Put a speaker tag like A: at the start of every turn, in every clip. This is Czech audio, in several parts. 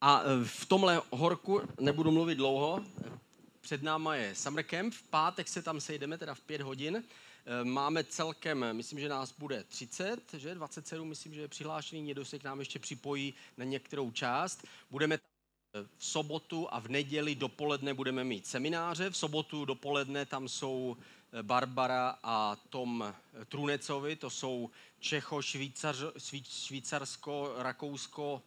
A: A e, v tomhle horku nebudu mluvit dlouho. Před náma je Summer Camp. V pátek se tam sejdeme, teda v pět hodin. E, máme celkem, myslím, že nás bude 30, že? 27, myslím, že je přihlášený. Někdo se k nám ještě připojí na některou část. Budeme v sobotu a v neděli dopoledne budeme mít semináře. V sobotu dopoledne tam jsou e, Barbara a Tom Trunecovi, to jsou Čecho, Švýcar, Švýcarsko, Rakousko,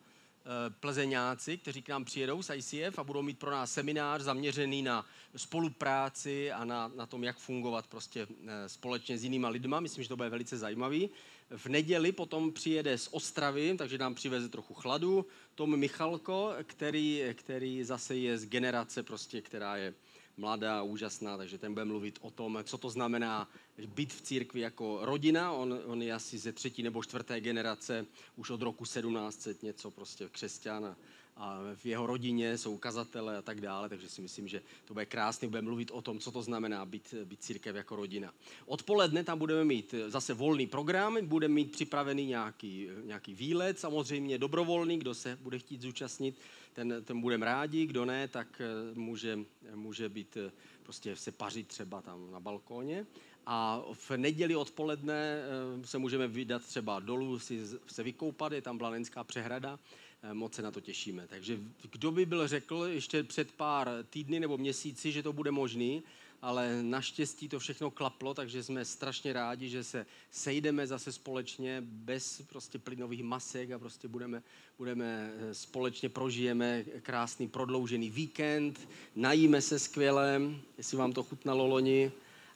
A: plzeňáci, kteří k nám přijedou z ICF a budou mít pro nás seminář zaměřený na spolupráci a na, na tom, jak fungovat prostě eh, společně s jinýma lidma. Myslím, že to bude velice zajímavý. V neděli potom přijede z Ostravy, takže nám přiveze trochu chladu. Tom Michalko, který, který zase je z generace, prostě, která je mladá, úžasná, takže ten bude mluvit o tom, co to znamená být v církvi jako rodina. On, on je asi ze třetí nebo čtvrté generace, už od roku 1700 něco prostě křesťan a v jeho rodině jsou kazatele a tak dále, takže si myslím, že to bude krásný, bude mluvit o tom, co to znamená být, být církev jako rodina. Odpoledne tam budeme mít zase volný program, budeme mít připravený nějaký, nějaký výlet, samozřejmě dobrovolný, kdo se bude chtít zúčastnit, ten, ten budeme rádi, kdo ne, tak eh, může, může být eh, prostě se pařit třeba tam na balkóně. A v neděli odpoledne eh, se můžeme vydat třeba dolů si se vykoupat, je tam Blanenská přehrada, moc se na to těšíme. Takže kdo by byl řekl ještě před pár týdny nebo měsíci, že to bude možný, ale naštěstí to všechno klaplo, takže jsme strašně rádi, že se sejdeme zase společně bez prostě plynových masek a prostě budeme, budeme eh, společně prožijeme krásný prodloužený víkend, najíme se skvěle, jestli vám to chutnalo loni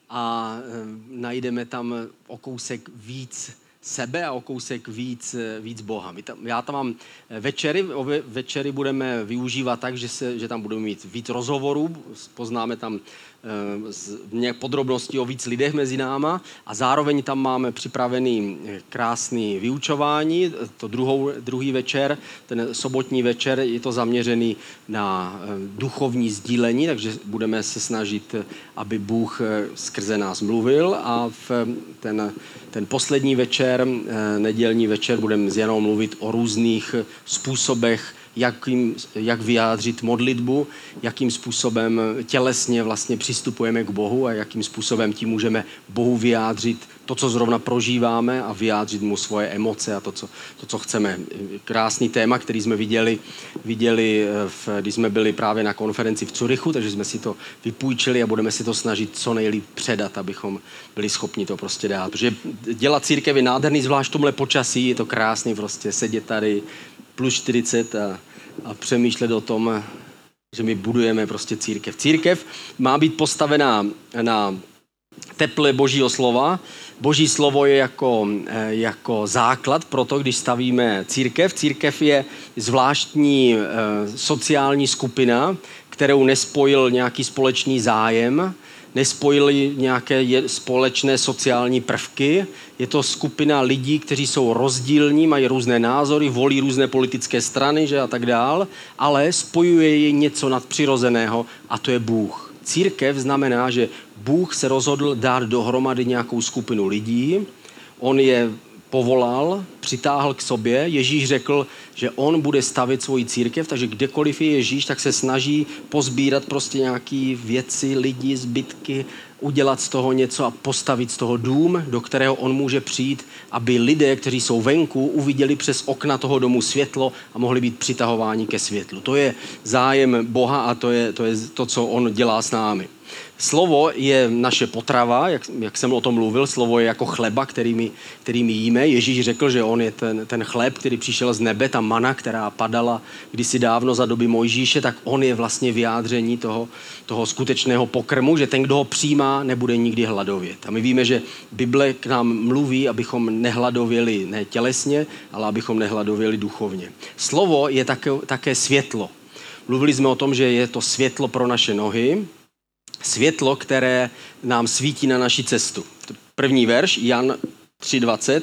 A: a e, najdeme tam o kousek víc sebe a o kousek víc, víc Boha. My tam, já tam mám večery, večery budeme využívat tak, že, se, že tam budeme mít víc rozhovorů, poznáme tam uh, podrobnosti o víc lidech mezi náma. A zároveň tam máme připravený krásný vyučování, to druhou, druhý večer, ten sobotní večer je to zaměřený na duchovní sdílení, takže budeme se snažit, aby Bůh skrze nás mluvil. A v ten, ten poslední večer eh, nedělní večer, budeme s Janou mluvit o různých způsobech, jakým, jak vyjádřit modlitbu, jakým způsobem tělesně vlastně přistupujeme k Bohu a jakým způsobem tím můžeme Bohu vyjádřit to, co zrovna prožíváme a vyjádřit mu svoje emoce a to, co, to, co chceme. Krásný téma, který jsme viděli, viděli eh, v, když jsme byli právě na konferenci v Curychu, takže jsme si to vypůjčili a budeme si to snažit co nejlíp předat, abychom byli schopni to prostě dát. Protože dělat církev je nádherný, zvlášť v tomhle počasí, je to krásný prostě sedět tady plus 40 a, a přemýšlet o tom, že my budujeme prostě církev. Církev má být postavená na teple božího slova. Boží slovo je jako, eh, jako základ pro to, když stavíme církev. Církev je zvláštní eh, sociální skupina, kterou nespojil nějaký společný zájem, nespojili nějaké společné sociální prvky. Je to skupina lidí, kteří jsou rozdílní, mají různé názory, volí různé politické strany že a tak dál, ale spojuje je něco nadpřirozeného a to je Bůh. Církev znamená, že Bůh se rozhodl dát dohromady nějakou skupinu lidí, on je povolal, přitáhl k sobě. Ježíš řekl, že on bude stavit svoji církev, takže kdekoliv je Ježíš, tak se snaží pozbírat prostě nějaké věci, lidi, zbytky, udělat z toho něco a postavit z toho dům, do kterého on může přijít, aby lidé, kteří jsou venku, uviděli přes okna toho domu světlo a mohli být přitahováni ke světlu. To je zájem Boha a to je to, je to co on dělá s námi. Slovo je naše potrava, jak, jak jsem o tom mluvil, slovo je jako chleba, který my, který my jíme. Ježíš řekl, že on je ten, ten chléb, který přišel z nebe, ta mana, která padala kdysi dávno za doby Mojžíše, tak on je vlastně vyjádření toho, toho skutečného pokrmu, že ten, kdo ho přijímá, nebude nikdy hladovět. A my víme, že Bible k nám mluví, abychom nehladověli ne tělesně, ale abychom nehladověli duchovně. Slovo je také, také světlo. Mluvili jsme o tom, že je to světlo pro naše nohy, světlo, které nám svítí na naši cestu. První verš, Jan 3.20.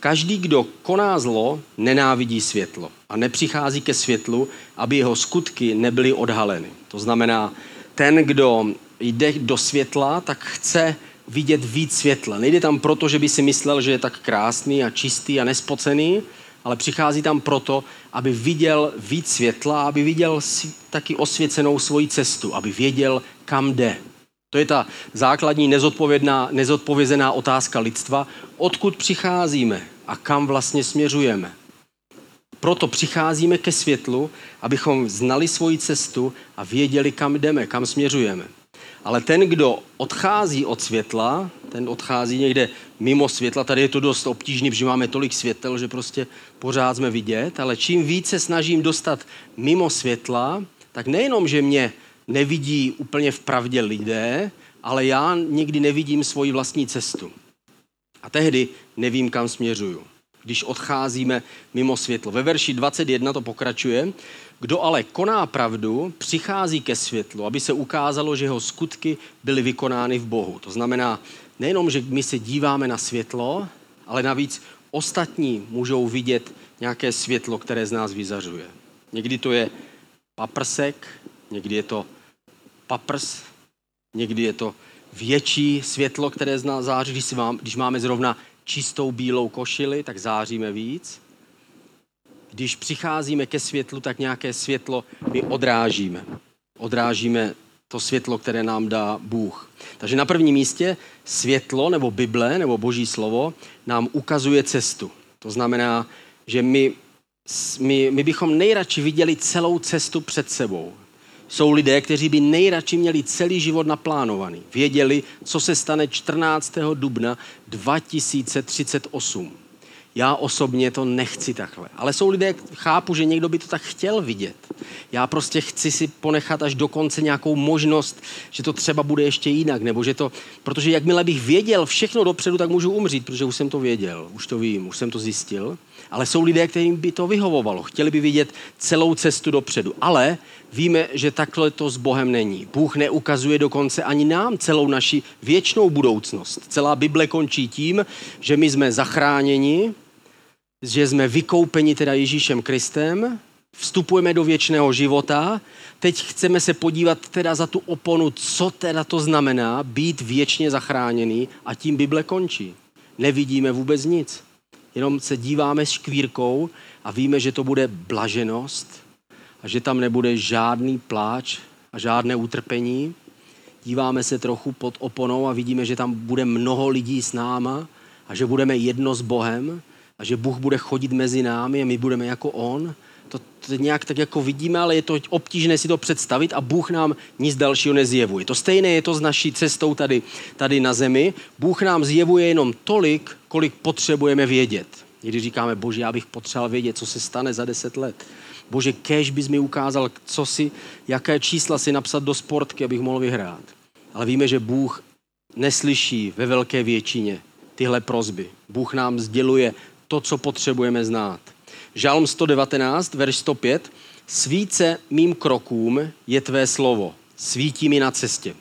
A: Každý, kdo koná zlo, nenávidí světlo a nepřichází ke světlu, aby jeho skutky nebyly odhaleny. To znamená, ten, kdo jde do světla, tak chce vidět víc světla. Nejde tam proto, že by si myslel, že je tak krásný a čistý a nespocený, ale přichází tam proto, aby viděl víc světla, aby viděl taky osvěcenou svoji cestu, aby věděl, kam jde. To je ta základní nezodpovědná, nezodpovězená otázka lidstva. Odkud přicházíme a kam vlastně směřujeme? Proto přicházíme ke světlu, abychom znali svoji cestu a věděli, kam jdeme, kam směřujeme. Ale ten, kdo odchází od světla, ten odchází někde mimo světla. Tady je to dost obtížný, protože máme tolik světel, že prostě pořád jsme vidět, ale čím více snažím dostat mimo světla, tak nejenom, že mě nevidí úplně v pravdě lidé, ale já nikdy nevidím svoji vlastní cestu. A tehdy nevím, kam směřuju, když odcházíme mimo světlo. Ve verši 21 to pokračuje. Kdo ale koná pravdu, přichází ke světlu, aby se ukázalo, že jeho skutky byly vykonány v Bohu. To znamená, nejenom, že my se díváme na světlo, ale navíc ostatní můžou vidět nějaké světlo, které z nás vyzařuje. Někdy to je paprsek, někdy je to paprs, někdy je to větší světlo, které z nás září. Když, mám, když máme zrovna čistou bílou košili, tak záříme víc. Když přicházíme ke světlu, tak nějaké světlo my odrážíme. Odrážíme to světlo, které nám dá Bůh. Takže na prvním místě světlo nebo Bible nebo Boží slovo nám ukazuje cestu. To znamená, že my, my, my bychom nejradši viděli celou cestu před sebou. Jsou lidé, kteří by nejradši měli celý život naplánovaný. Věděli, co se stane 14. dubna 2038. Já osobně to nechci takhle. Ale jsou lidé, chápu, že někdo by to tak chtěl vidět. Já prostě chci si ponechat až do konce nějakou možnost, že to třeba bude ještě jinak, nebo že to, protože jakmile bych věděl všechno dopředu, tak můžu umřít, protože už jsem to věděl, už to vím, už jsem to zjistil. Ale jsou lidé, kterým by to vyhovovalo, chtěli by vidět celou cestu dopředu. Ale víme, že takhle to s Bohem není. Bůh neukazuje dokonce ani nám celou naši věčnou budoucnost. Celá Bible končí tím, že my jsme zachráněni, že jsme vykoupeni teda Ježíšem Kristem, vstupujeme do věčného života. Teď chceme se podívat teda za tu oponu, co teda to znamená být věčně zachráněný a tím Bible končí. Nevidíme vůbec nic. Jenom se díváme škvírkou a víme, že to bude blaženost a že tam nebude žádný pláč a žádné utrpení. Díváme se trochu pod oponou a vidíme, že tam bude mnoho lidí s náma a že budeme jedno s Bohem a že Bůh bude chodit mezi námi a my budeme jako On. To, to nějak tak jako vidíme, ale je to obtížné si to představit a Bůh nám nic dalšího nezjevuje. To stejné je to s naší cestou tady, tady na zemi. Bůh nám zjevuje jenom tolik, kolik potřebujeme vědět. Když říkáme, bože, já bych potřeboval vědět, co se stane za deset let. Bože, kež bys mi ukázal, co si, jaké čísla si napsat do sportky, abych mohl vyhrát. Ale víme, že Bůh neslyší ve velké většině tyhle prozby. Bůh nám sděluje to, co potřebujeme znát. Žálm 119, verš 105. Svíce mým krokům je tvé slovo. Svítí mi na cestě.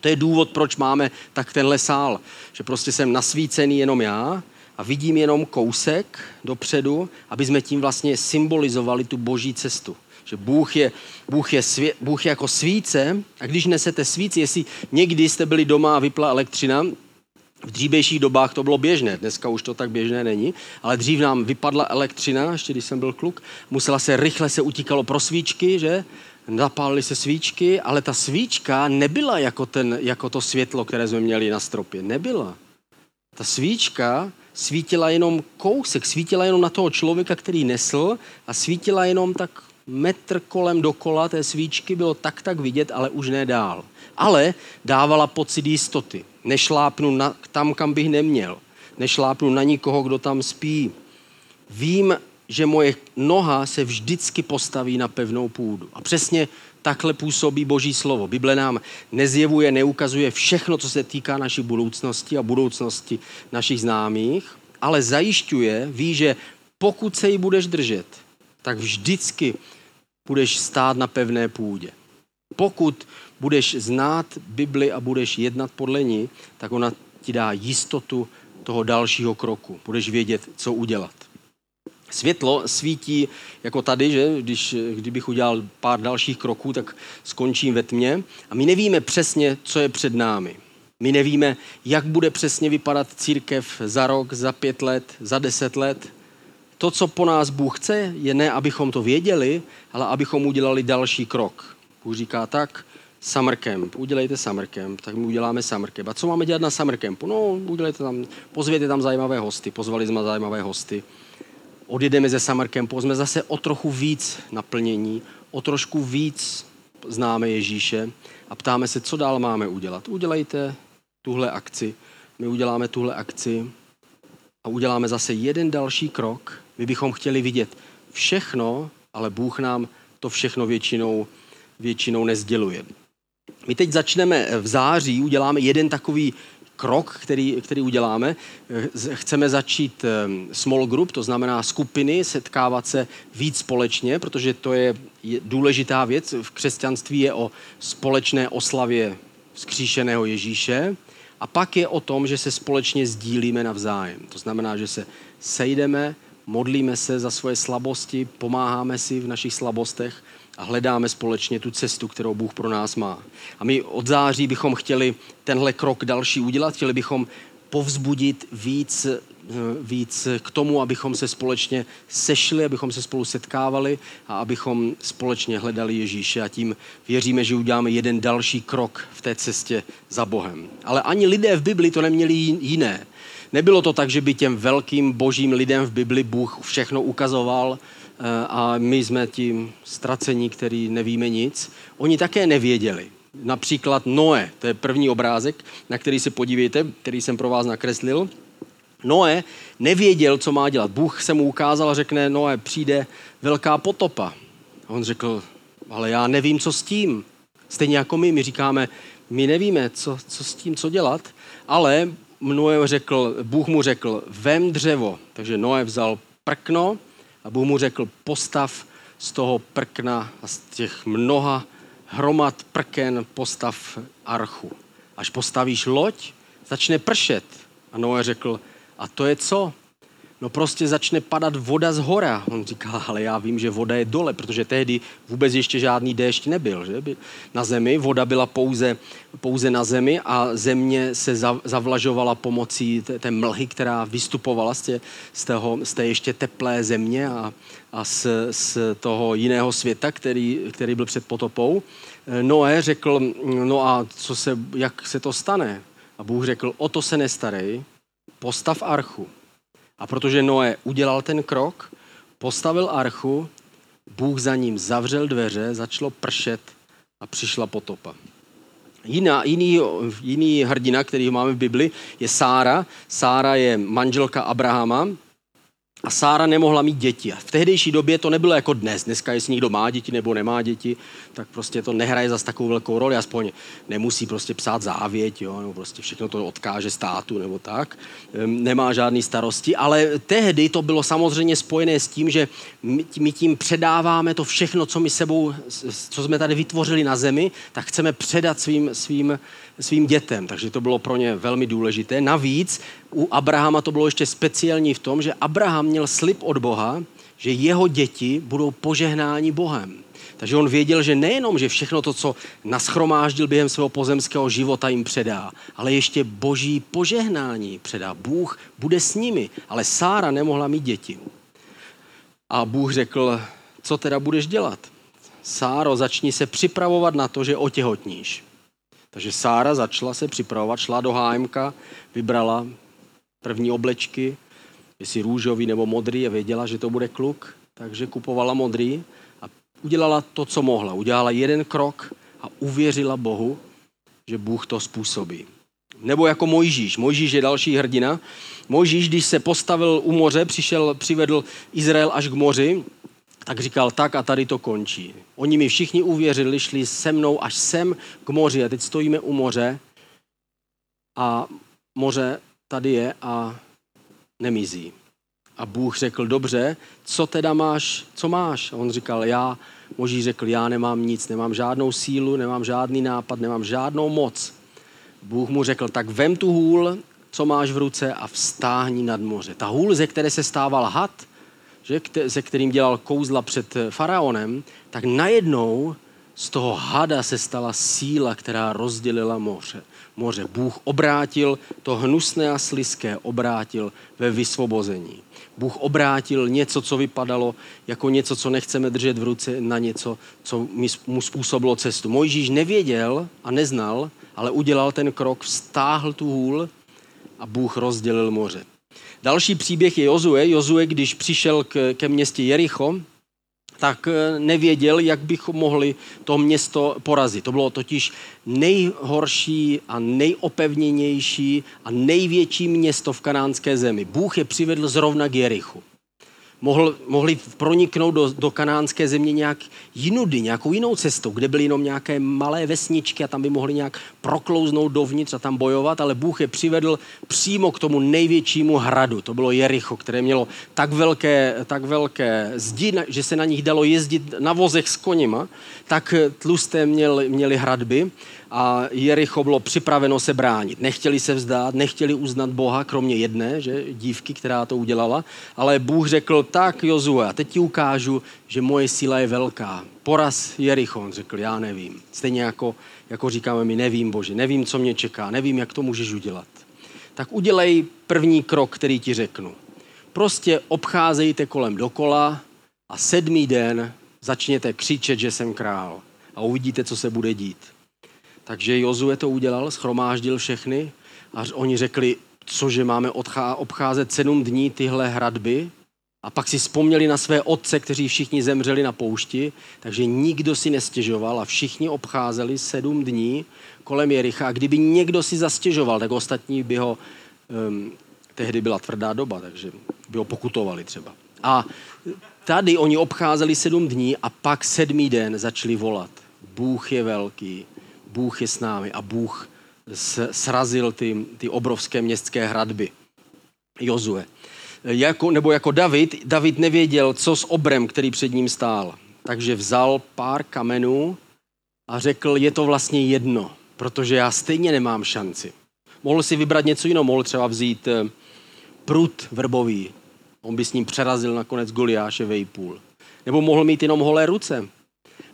A: To je důvod, proč máme tak tenhle sál. Že prostě jsem nasvícený jenom já a vidím jenom kousek dopředu, aby jsme tím vlastně symbolizovali tu boží cestu. Že Bůh je, Bůh je, svě, Bůh je jako svíce a když nesete svíci, jestli někdy jste byli doma a vypla elektřina, v dřívějších dobách to bylo běžné, dneska už to tak běžné není, ale dřív nám vypadla elektřina, ještě když jsem byl kluk, musela se rychle se utíkalo pro svíčky, že? Napálily se svíčky, ale ta svíčka nebyla jako, ten, jako to světlo, které jsme měli na stropě. Nebyla. Ta svíčka svítila jenom kousek, svítila jenom na toho člověka, který nesl a svítila jenom tak metr kolem dokola té svíčky, bylo tak tak vidět, ale už ne dál. Ale dávala pocit jistoty. Nešlápnu na, tam, kam bych neměl. Nešlápnu na nikoho, kdo tam spí. Vím, že moje noha se vždycky postaví na pevnou půdu. A přesně takhle působí Boží slovo. Bible nám nezjevuje, neukazuje všechno, co se týká naší budoucnosti a budoucnosti našich známých, ale zajišťuje, ví, že pokud se jí budeš držet, tak vždycky budeš stát na pevné půdě. Pokud budeš znát Bibli a budeš jednat podle ní, tak ona ti dá jistotu toho dalšího kroku. Budeš vědět, co udělat. Světlo svítí jako tady, že když, kdybych udělal pár dalších kroků, tak skončím ve tmě. A my nevíme přesně, co je před námi. My nevíme, jak bude přesně vypadat církev za rok, za pět let, za deset let. to, co po nás Bůh chce, je ne, abychom to věděli, ale abychom udělali další krok. Bůh říká tak, summer camp, udělejte summer camp, tak my uděláme summer camp. A co máme dělat na summer campu? No, udělejte tam, pozvěte tam zajímavé hosty, pozvali jsme zajímavé hosty. Odjedeme ze summer campu, jsme zase o trochu víc naplnění, o trošku víc známe Ježíše a ptáme se, co dál máme udělat. Udělejte tuhle akci, my uděláme tuhle akci a uděláme zase jeden další krok. My bychom chtěli vidět všechno, ale Bůh nám to všechno většinou, většinou nezděluje. My teď začneme v září, uděláme jeden takový krok, který, který uděláme. Chceme začít ehm, small group, to znamená skupiny, setkávat se víc společně, protože to je důležitá věc. V křesťanství je o společné oslavě zkříšeného Ježíše. A pak je o tom, že se společně sdílíme navzájem. To znamená, že se sejdeme, modlíme se za svoje slabosti, pomáháme si v našich slabostech a hledáme společně tu cestu, kterou Bůh pro nás má. A my od září bychom chtěli tenhle krok další udělat, chtěli bychom povzbudit víc, eh, víc k tomu, abychom se společně sešli, abychom se spolu setkávali a abychom společně hledali Ježíše a tím věříme, že uděláme jeden další krok v té cestě za Bohem. Ale ani lidé v Bibli to neměli jiné. Nebylo to tak, že by těm velkým božím lidem v Bibli Bůh všechno ukazoval, a my jsme tím ztracení, který nevíme nic. Oni také nevěděli. Například Noé, to je první obrázek, na který se podívejte, který jsem pro vás nakreslil. Noé nevěděl, co má dělat. Bůh se mu ukázal a řekne, Noé, přijde velká potopa. A on řekl, ale já nevím, co s tím. Stejně jako my, my říkáme, my nevíme, co, co s tím, co dělat, ale Noé řekl, Bůh mu řekl, vem dřevo. Takže Noé vzal prkno, a Bůh mu řekl, postav z toho prkna a z těch mnoha hromad prken postav archu. Až postavíš loď, začne pršet. A Noé řekl, a to je co? No prostě začne padat voda z hora. On říká, ale já vím, že voda je dole, protože tehdy vůbec ještě žádný déšť nebyl. Že? Na zemi voda byla pouze, pouze na zemi a země se zavlažovala pomocí té, té mlhy, která vystupovala z té, z, toho, z té ještě teplé země a, a z, z toho jiného světa, který, který byl před potopou. Noé řekl, no a co se, jak se to stane? A Bůh řekl, o to se nestarej, postav archu a protože Noé udělal ten krok, postavil archu, Bůh za ním zavřel dveře, začalo pršet a přišla potopa. Jiná, jiný, jiný hrdina, který máme v Bibli, je Sára. Sára je manželka Abrahama, a Sára nemohla mít děti. A v tehdejší době to nebylo jako dnes. Dneska, jestli někdo má děti nebo nemá děti, tak prostě to nehraje zas takovou velkou roli. Aspoň nemusí prostě psát závěť, jo, nebo prostě všechno to odkáže státu nebo tak. Nemá žádný starosti. Ale tehdy to bylo samozřejmě spojené s tím, že my tím předáváme to všechno, co my sebou, co jsme tady vytvořili na zemi, tak chceme předat svým, svým svým dětem, takže to bylo pro ně velmi důležité. Navíc u Abrahama to bylo ještě speciální v tom, že Abraham měl slib od Boha, že jeho děti budou požehnáni Bohem. Takže on věděl, že nejenom, že všechno to, co naschromáždil během svého pozemského života jim předá, ale ještě boží požehnání předá. Bůh bude s nimi, ale Sára nemohla mít děti. A Bůh řekl, co teda budeš dělat? Sáro, začni se připravovat na to, že otěhotníš. Takže Sára začala se připravovat, šla do hájemka, vybrala první oblečky, jestli růžový nebo modrý a věděla, že to bude kluk, takže kupovala modrý udělala to, co mohla. Udělala jeden krok a uvěřila Bohu, že Bůh to způsobí. Nebo jako Mojžíš. Mojžíš je další hrdina. Mojžíš, když se postavil u moře, přišel, přivedl Izrael až k moři, tak říkal, tak a tady to končí. Oni mi všichni uvěřili, šli se mnou až sem k moři a teď stojíme u moře a moře tady je a nemizí. A Bůh řekl, dobře, co teda máš, co máš? A on říkal, já, Moží řekl, já nemám nic, nemám žádnou sílu, nemám žádný nápad, nemám žádnou moc. Bůh mu řekl, tak vem tu hůl, co máš v ruce a vstáhni nad moře. Ta hůl, ze které se stával had, že, se kterým dělal kouzla před faraonem, tak najednou z toho hada se stala síla, která rozdělila moře. moře. Bůh obrátil to hnusné a sliské, obrátil ve vysvobození. Bůh obrátil něco, co vypadalo jako něco, co nechceme držet v ruce, na něco, co mu způsobilo cestu. Mojžíš nevěděl a neznal, ale udělal ten krok, vstáhl tu hůl a Bůh rozdělil moře. Další příběh je Jozue. Jozue, když přišel k, ke městě Jericho, tak eh, nevěděl, jak bychom mohli to město porazit. To bylo totiž nejhorší a nejopevněnější a největší město v kanánské zemi. Bůh je přivedl zrovna k Jerichu mohl, mohli proniknout do, do kanánské země nějak jinudy, nějakou jinou cestou, kde byly jenom nějaké malé vesničky a tam by mohli nějak proklouznout dovnitř a tam bojovat, ale Bůh je přivedl přímo k tomu největšímu hradu. To bylo Jericho, které mělo tak velké, tak velké zdi, že se na nich dalo jezdit na vozech s konima, tak tlusté měli, měli hradby a Jericho bylo připraveno se bránit. Nechtěli se vzdát, nechtěli uznat Boha, kromě jedné, že dívky, která to udělala, ale Bůh řekl, tak Jozue, a teď ti ukážu, že moje síla je velká. Poraz Jericho, on řekl, já nevím. Stejně jako, jako říkáme my, nevím Bože, nevím, co mě čeká, nevím, jak to můžeš udělat. Tak udělej první krok, který ti řeknu. Prostě obcházejte kolem dokola a sedmý den začněte křičet, že jsem král. A uvidíte, co se bude dít. Takže Jozue to udělal, schromáždil všechny a oni řekli, cože máme obcházet sedm dní tyhle hradby. A pak si vzpomněli na své otce, kteří všichni zemřeli na poušti, takže nikdo si nestěžoval a všichni obcházeli sedm dní kolem Jericha. A kdyby někdo si zastěžoval, tak ostatní by ho, um, tehdy byla tvrdá doba, takže by ho pokutovali třeba. A tady oni obcházeli sedm dní a pak sedmý den začali volat. Bůh je velký, Bůh je s námi a Bůh srazil ty, ty obrovské městské hradby. Jozue. Jako, nebo jako David, David nevěděl, co s obrem, který před ním stál. Takže vzal pár kamenů a řekl, je to vlastně jedno, protože já stejně nemám šanci. Mohl si vybrat něco jiného, mohl třeba vzít eh, prut vrbový. On by s ním přerazil nakonec Goliáše vejpůl. Nebo mohl mít jenom holé ruce.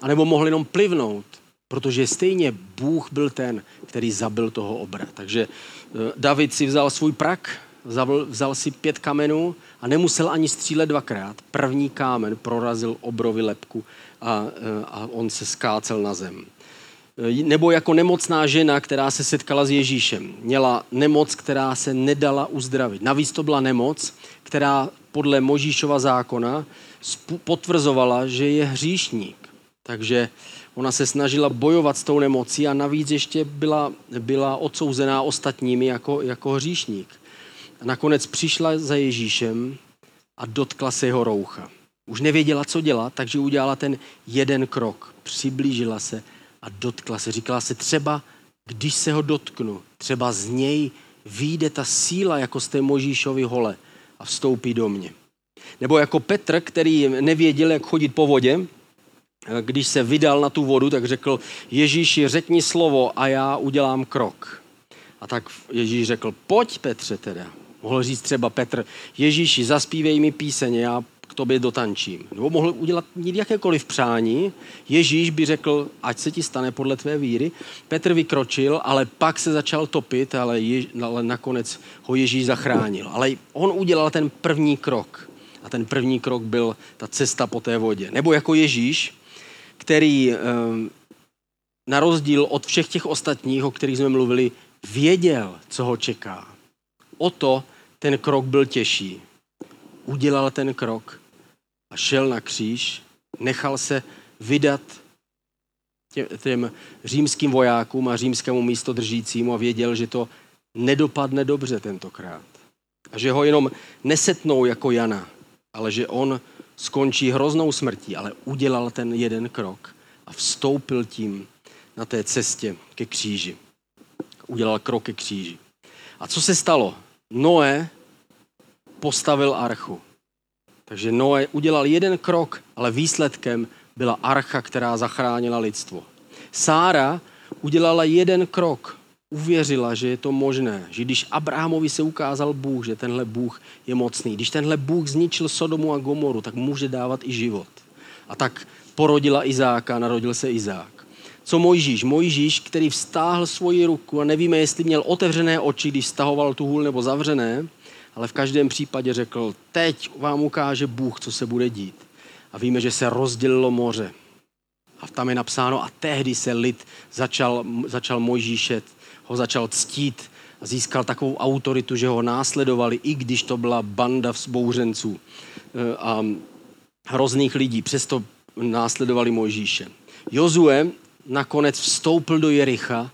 A: A nebo mohl jenom plivnout. Protože stejně Bůh byl ten, který zabil toho obra. Takže eh, David si vzal svůj prak, vzal, vzal si pět kamenů a nemusel ani střílet dvakrát. První kámen prorazil obrovi lepku a, eh, a on se skácel na zem. Eh, nebo jako nemocná žena, která se setkala s Ježíšem. Měla nemoc, která se nedala uzdravit. Navíc to byla nemoc, která podle Možíšova zákona potvrzovala, že je hříšník. Takže Ona se snažila bojovat s tou nemocí a navíc ještě byla, byla odsouzená ostatními jako, jako hříšník. A nakonec přišla za Ježíšem a dotkla se jeho roucha. Už nevěděla, co dělat, takže udělala ten jeden krok. Přiblížila se a dotkla se. Říkala se třeba, když se ho dotknu, třeba z něj vyjde ta síla, jako z té Možíšovi hole a vstoupí do mě. Nebo jako Petr, který nevěděl, jak chodit po vodě, když se vydal na tu vodu, tak řekl, Ježíši, řekni slovo a já udělám krok. A tak Ježíš řekl, pojď Petře teda. Mohl říct třeba Petr, Ježíši, zaspívej mi píseň, já k tobě dotančím. Nebo mohl udělat jakékoliv přání. Ježíš by řekl, ať se ti stane podle tvé víry. Petr vykročil, ale pak se začal topit, ale, Jež, ale nakonec ho Ježíš zachránil. Ale on udělal ten první krok. A ten první krok byl ta cesta po té vodě. Nebo jako Ježíš, který ehm, na rozdíl od všech těch ostatních, o kterých jsme mluvili, věděl, co ho čeká. O to ten krok byl těžší. Udělal ten krok a šel na kříž, nechal se vydat těm římským vojákům a římskému místodržícímu a věděl, že to nedopadne dobře tentokrát. A že ho jenom nesetnou jako Jana, ale že on skončí hroznou smrtí, ale udělal ten jeden krok a vstoupil tím na té cestě ke kříži. Udělal krok ke kříži. A co se stalo? Noé postavil archu. Takže Noé udělal jeden krok, ale výsledkem byla archa, která zachránila lidstvo. Sára udělala jeden krok, uvěřila, že je to možné, že když Abrahamovi se ukázal Bůh, že tenhle Bůh je mocný, když tenhle Bůh zničil Sodomu a Gomoru, tak může dávat i život. A tak porodila Izáka, narodil se Izák. Co Mojžíš? Mojžíš, který vztáhl svoji ruku a nevíme, jestli měl otevřené oči, když stahoval tu hůl nebo zavřené, ale v každém případě řekl, teď vám ukáže Bůh, co se bude dít. A víme, že se rozdělilo moře. A tam je napsáno, a tehdy se lid začal, začal Mojžíše, ho začal ctít a získal takovou autoritu, že ho následovali, i když to byla banda vzbouřenců e, a hrozných lidí. Přesto následovali Mojžíše. Jozue nakonec vstoupil do Jericha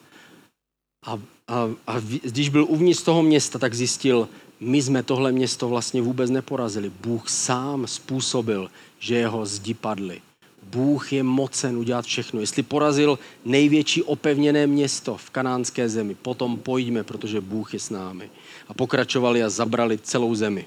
A: a, a, a když byl uvnitř toho města, tak zjistil, my jsme tohle město vlastně vůbec neporazili. Bůh sám způsobil, že jeho zdi padly. Bůh je mocen udělat všechno. Jestli porazil největší opevněné město v kanánské zemi, potom pojďme, protože Bůh je s námi. A pokračovali a zabrali celou zemi.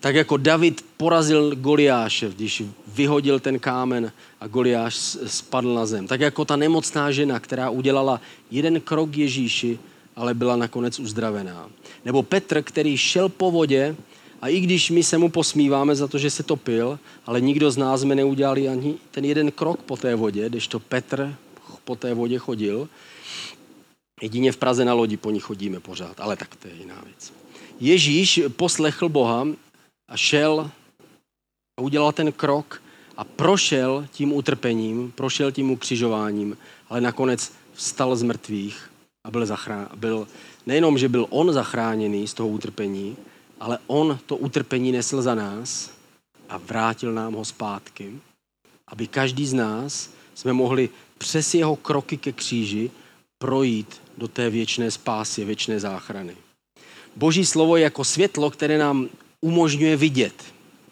A: Tak jako David porazil Goliáše, když vyhodil ten kámen a Goliáš spadl na zem. Tak jako ta nemocná žena, která udělala jeden krok Ježíši, ale byla nakonec uzdravená. Nebo Petr, který šel po vodě a i když my se mu posmíváme za to, že se topil, ale nikdo z nás jsme neudělali ani ten jeden krok po té vodě, když to Petr po té vodě chodil. Jedině v Praze na lodi po ní chodíme pořád, ale tak to je jiná věc. Ježíš poslechl Boha a šel a udělal ten krok a prošel tím utrpením, prošel tím ukřižováním, ale nakonec vstal z mrtvých a byl, zachrán, byl nejenom, že byl on zachráněný z toho utrpení, ale on to utrpení nesl za nás a vrátil nám ho zpátky, aby každý z nás jsme mohli přes jeho kroky ke kříži projít do té věčné spásy, věčné záchrany. Boží slovo je jako světlo, které nám umožňuje vidět.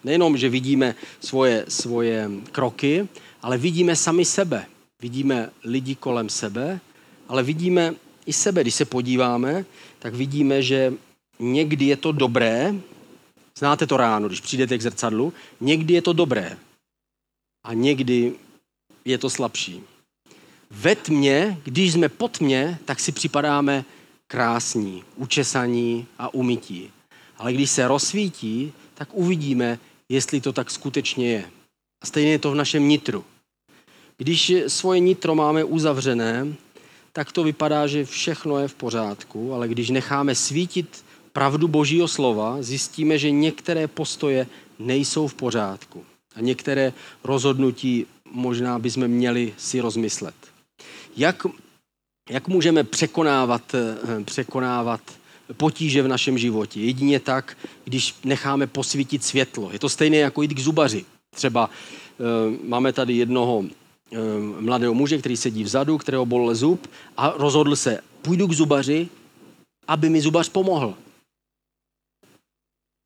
A: Nejenom, že vidíme svoje, svoje kroky, ale vidíme sami sebe. Vidíme lidi kolem sebe, ale vidíme i sebe. Když se podíváme, tak vidíme, že někdy je to dobré, znáte to ráno, když přijdete k zrcadlu, někdy je to dobré a někdy je to slabší. Ve tmě, když jsme pod tmě, tak si připadáme krásní, učesaní a umytí. Ale když se rozsvítí, tak uvidíme, jestli to tak skutečně je. A stejně je to v našem nitru. Když svoje nitro máme uzavřené, tak to vypadá, že všechno je v pořádku, ale když necháme svítit pravdu Božího slova, zjistíme, že některé postoje nejsou v pořádku. A některé rozhodnutí možná bychom měli si rozmyslet. Jak, jak můžeme překonávat, eh, překonávat potíže v našem životě? Jedině tak, když necháme posvítit světlo. Je to stejné jako jít k zubaři. Třeba e, máme tady jednoho e, mladého muže, který sedí vzadu, kterého bolel zub a rozhodl se, půjdu k zubaři, aby mi zubař pomohl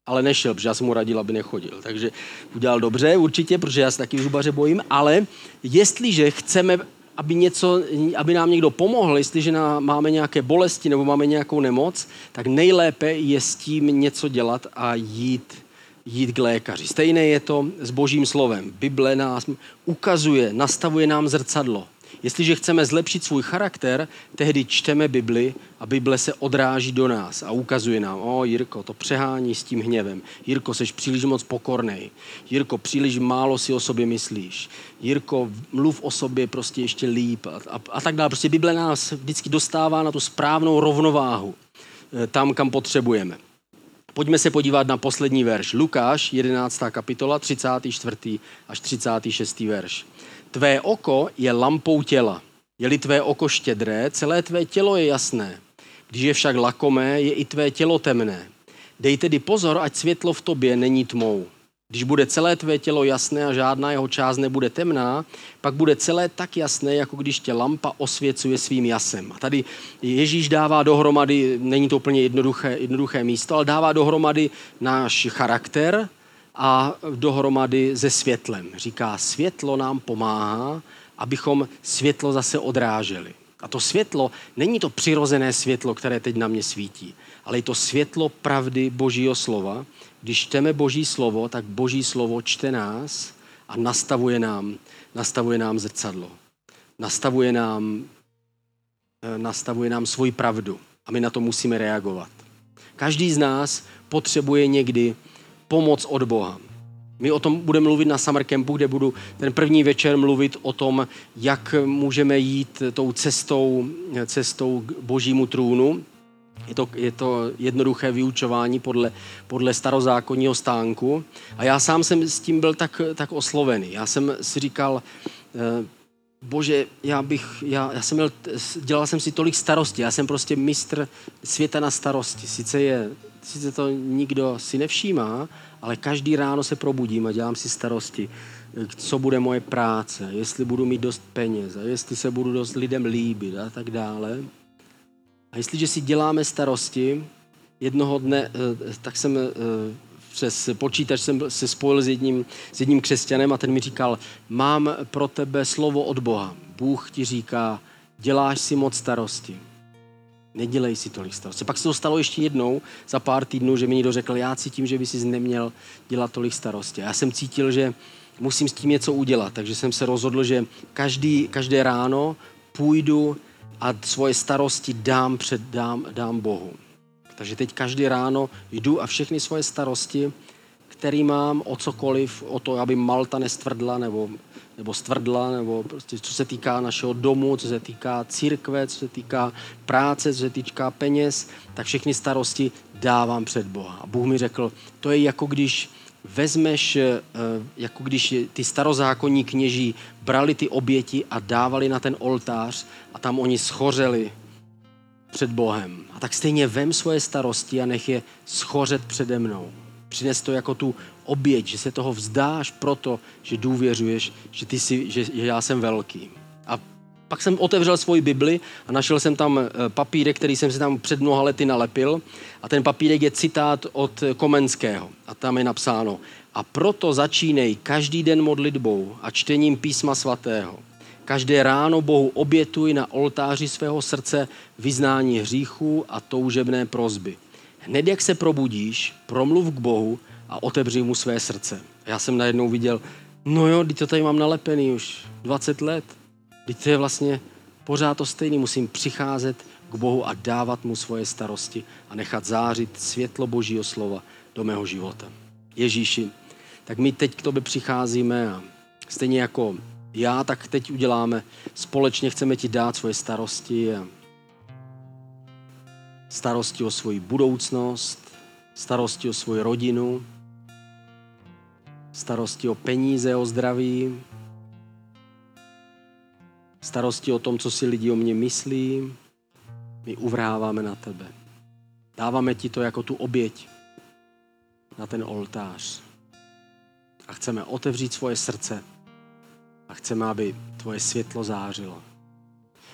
A: ale nešel, protože já jsem mu radil, aby nechodil. Takže udělal dobře určitě, protože já se taky zubaře bojím, ale jestliže chceme, aby, něco, aby nám někdo pomohl, jestliže nám, máme nějaké bolesti nebo máme nějakou nemoc, tak nejlépe je s tím něco dělat a jít, jít k lékaři. Stejné je to s božím slovem. Bible nás ukazuje, nastavuje nám zrcadlo. Jestliže chceme zlepšit svůj charakter, tehdy čteme Bibli a Bible se odráží do nás a ukazuje nám, o Jirko, to přehání s tím hněvem. Jirko, seš příliš moc pokornej. Jirko, příliš málo si o sobě myslíš. Jirko, mluv o sobě prostě ještě líp a, a, a tak dále. Prostě Bible nás vždycky dostává na tu správnou rovnováhu eh, tam, kam potřebujeme. Pojďme se podívat na poslední verš. Lukáš, 11. kapitola, 34. až 36. verš. Tvé oko je lampou těla. Je-li tvé oko štědré, celé tvé tělo je jasné. Když je však lakomé, je i tvé tělo temné. Dej tedy pozor, ať světlo v tobě není tmou. Když bude celé tvé tělo jasné a žádná jeho část nebude temná, pak bude celé tak jasné, jako když tě lampa osvěcuje svým jasem. A tady Ježíš dává dohromady, není to úplně jednoduché, jednoduché místo, ale dává dohromady náš charakter, a dohromady se světlem. Říká, světlo nám pomáhá, abychom světlo zase odráželi. A to světlo není to přirozené světlo, které teď na mě svítí, ale je to světlo pravdy Božího slova. Když čteme Boží slovo, tak Boží slovo čte nás a nastavuje nám, nastavuje nám zrcadlo. Nastavuje nám, eh, nastavuje nám svoji pravdu a my na to musíme reagovat. Každý z nás potřebuje někdy pomoc od Boha. My o tom budeme mluvit na Summer Campu, kde budu ten první večer mluvit o tom, jak můžeme jít tou cestou, cestou k božímu trůnu. Je to, je to jednoduché vyučování podle, podle starozákonního stánku. A já sám jsem s tím byl tak, tak oslovený. Já jsem si říkal, eh, bože, já bych, já, já jsem měl, dělal jsem si tolik starostí, já jsem prostě mistr světa na starosti. Sice je, sice to nikdo si nevšímá, ale každý ráno se probudím a dělám si starosti, co bude moje práce, jestli budu mít dost peněz, a jestli se budu dost lidem líbit a tak dále. A jestliže si děláme starosti, jednoho dne, eh, tak jsem eh, přes počítač jsem se spojil s jedním, s jedním křesťanem a ten mi říkal, mám pro tebe slovo od Boha. Bůh ti říká, děláš si moc starosti. Nedělej si tolik starosti. Pak se to stalo ještě jednou za pár týdnů, že mi někdo řekl, já cítím, že by si neměl dělat tolik starosti. Já jsem cítil, že musím s tím něco udělat, takže jsem se rozhodl, že každý, každé ráno půjdu a svoje starosti dám před dám, dám Bohu. Takže teď každý ráno jdu a všechny svoje starosti, který mám o cokoliv, o to, aby Malta nestvrdla nebo, nebo stvrdla, nebo prostě co se týká našeho domu, co se týká církve, co se týká práce, co se týká peněz, tak všechny starosti dávám před Boha. A Bůh mi řekl, to je jako když vezmeš, eh, jako když ty starozákonní kněží brali ty oběti a dávali na ten oltář a tam oni schořeli před Bohem. A tak stejně vem svoje starosti a nech je schořet přede mnou. Přines to jako tu oběť, že se toho vzdáš proto, že důvěřuješ, že, ty jsi, že, že já jsem velký. A pak jsem otevřel svoji Bibli a našel jsem tam eh, papírek, který jsem si tam před mnoha lety nalepil. A ten papírek je citát od Komenského. A tam je napsáno, a proto začínej každý den modlitbou a čtením písma svatého. Každé ráno Bohu obětuj na oltáři svého srdce vyznání hříchů a toužebné prozby. Hned jak se probudíš, promluv k Bohu a otevři mu své srdce. Já jsem najednou viděl, no jo, teď to tady mám nalepený už 20 let. Teď to je vlastně pořád to stejný. Musím přicházet k Bohu a dávat mu svoje starosti a nechat zářit světlo Božího slova do mého života. Ježíši, tak my teď k tobě přicházíme a stejně jako já, tak teď uděláme společně, chceme ti dát svoje starosti a starosti o svoji budoucnost, starosti o svoji rodinu, starosti o peníze, o zdraví, starosti o tom, co si lidi o mě myslí, my uvráváme na tebe. Dáváme ti to jako tu oběť na ten oltář. A chceme otevřít svoje srdce a chceme, aby tvoje světlo zářilo.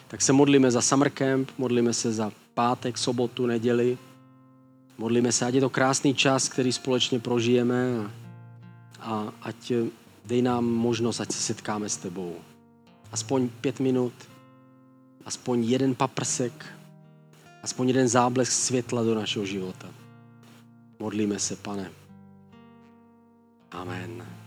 A: Tak se modlíme za summer camp, modlíme se za pátek, sobotu, neděli. Modlíme se, ať je to krásný čas, který společně prožijeme a, ať dej nám možnost, ať se setkáme s tebou. Aspoň pět minut, aspoň jeden paprsek, aspoň jeden záblesk světla do našeho života. Modlíme se, pane. Amen.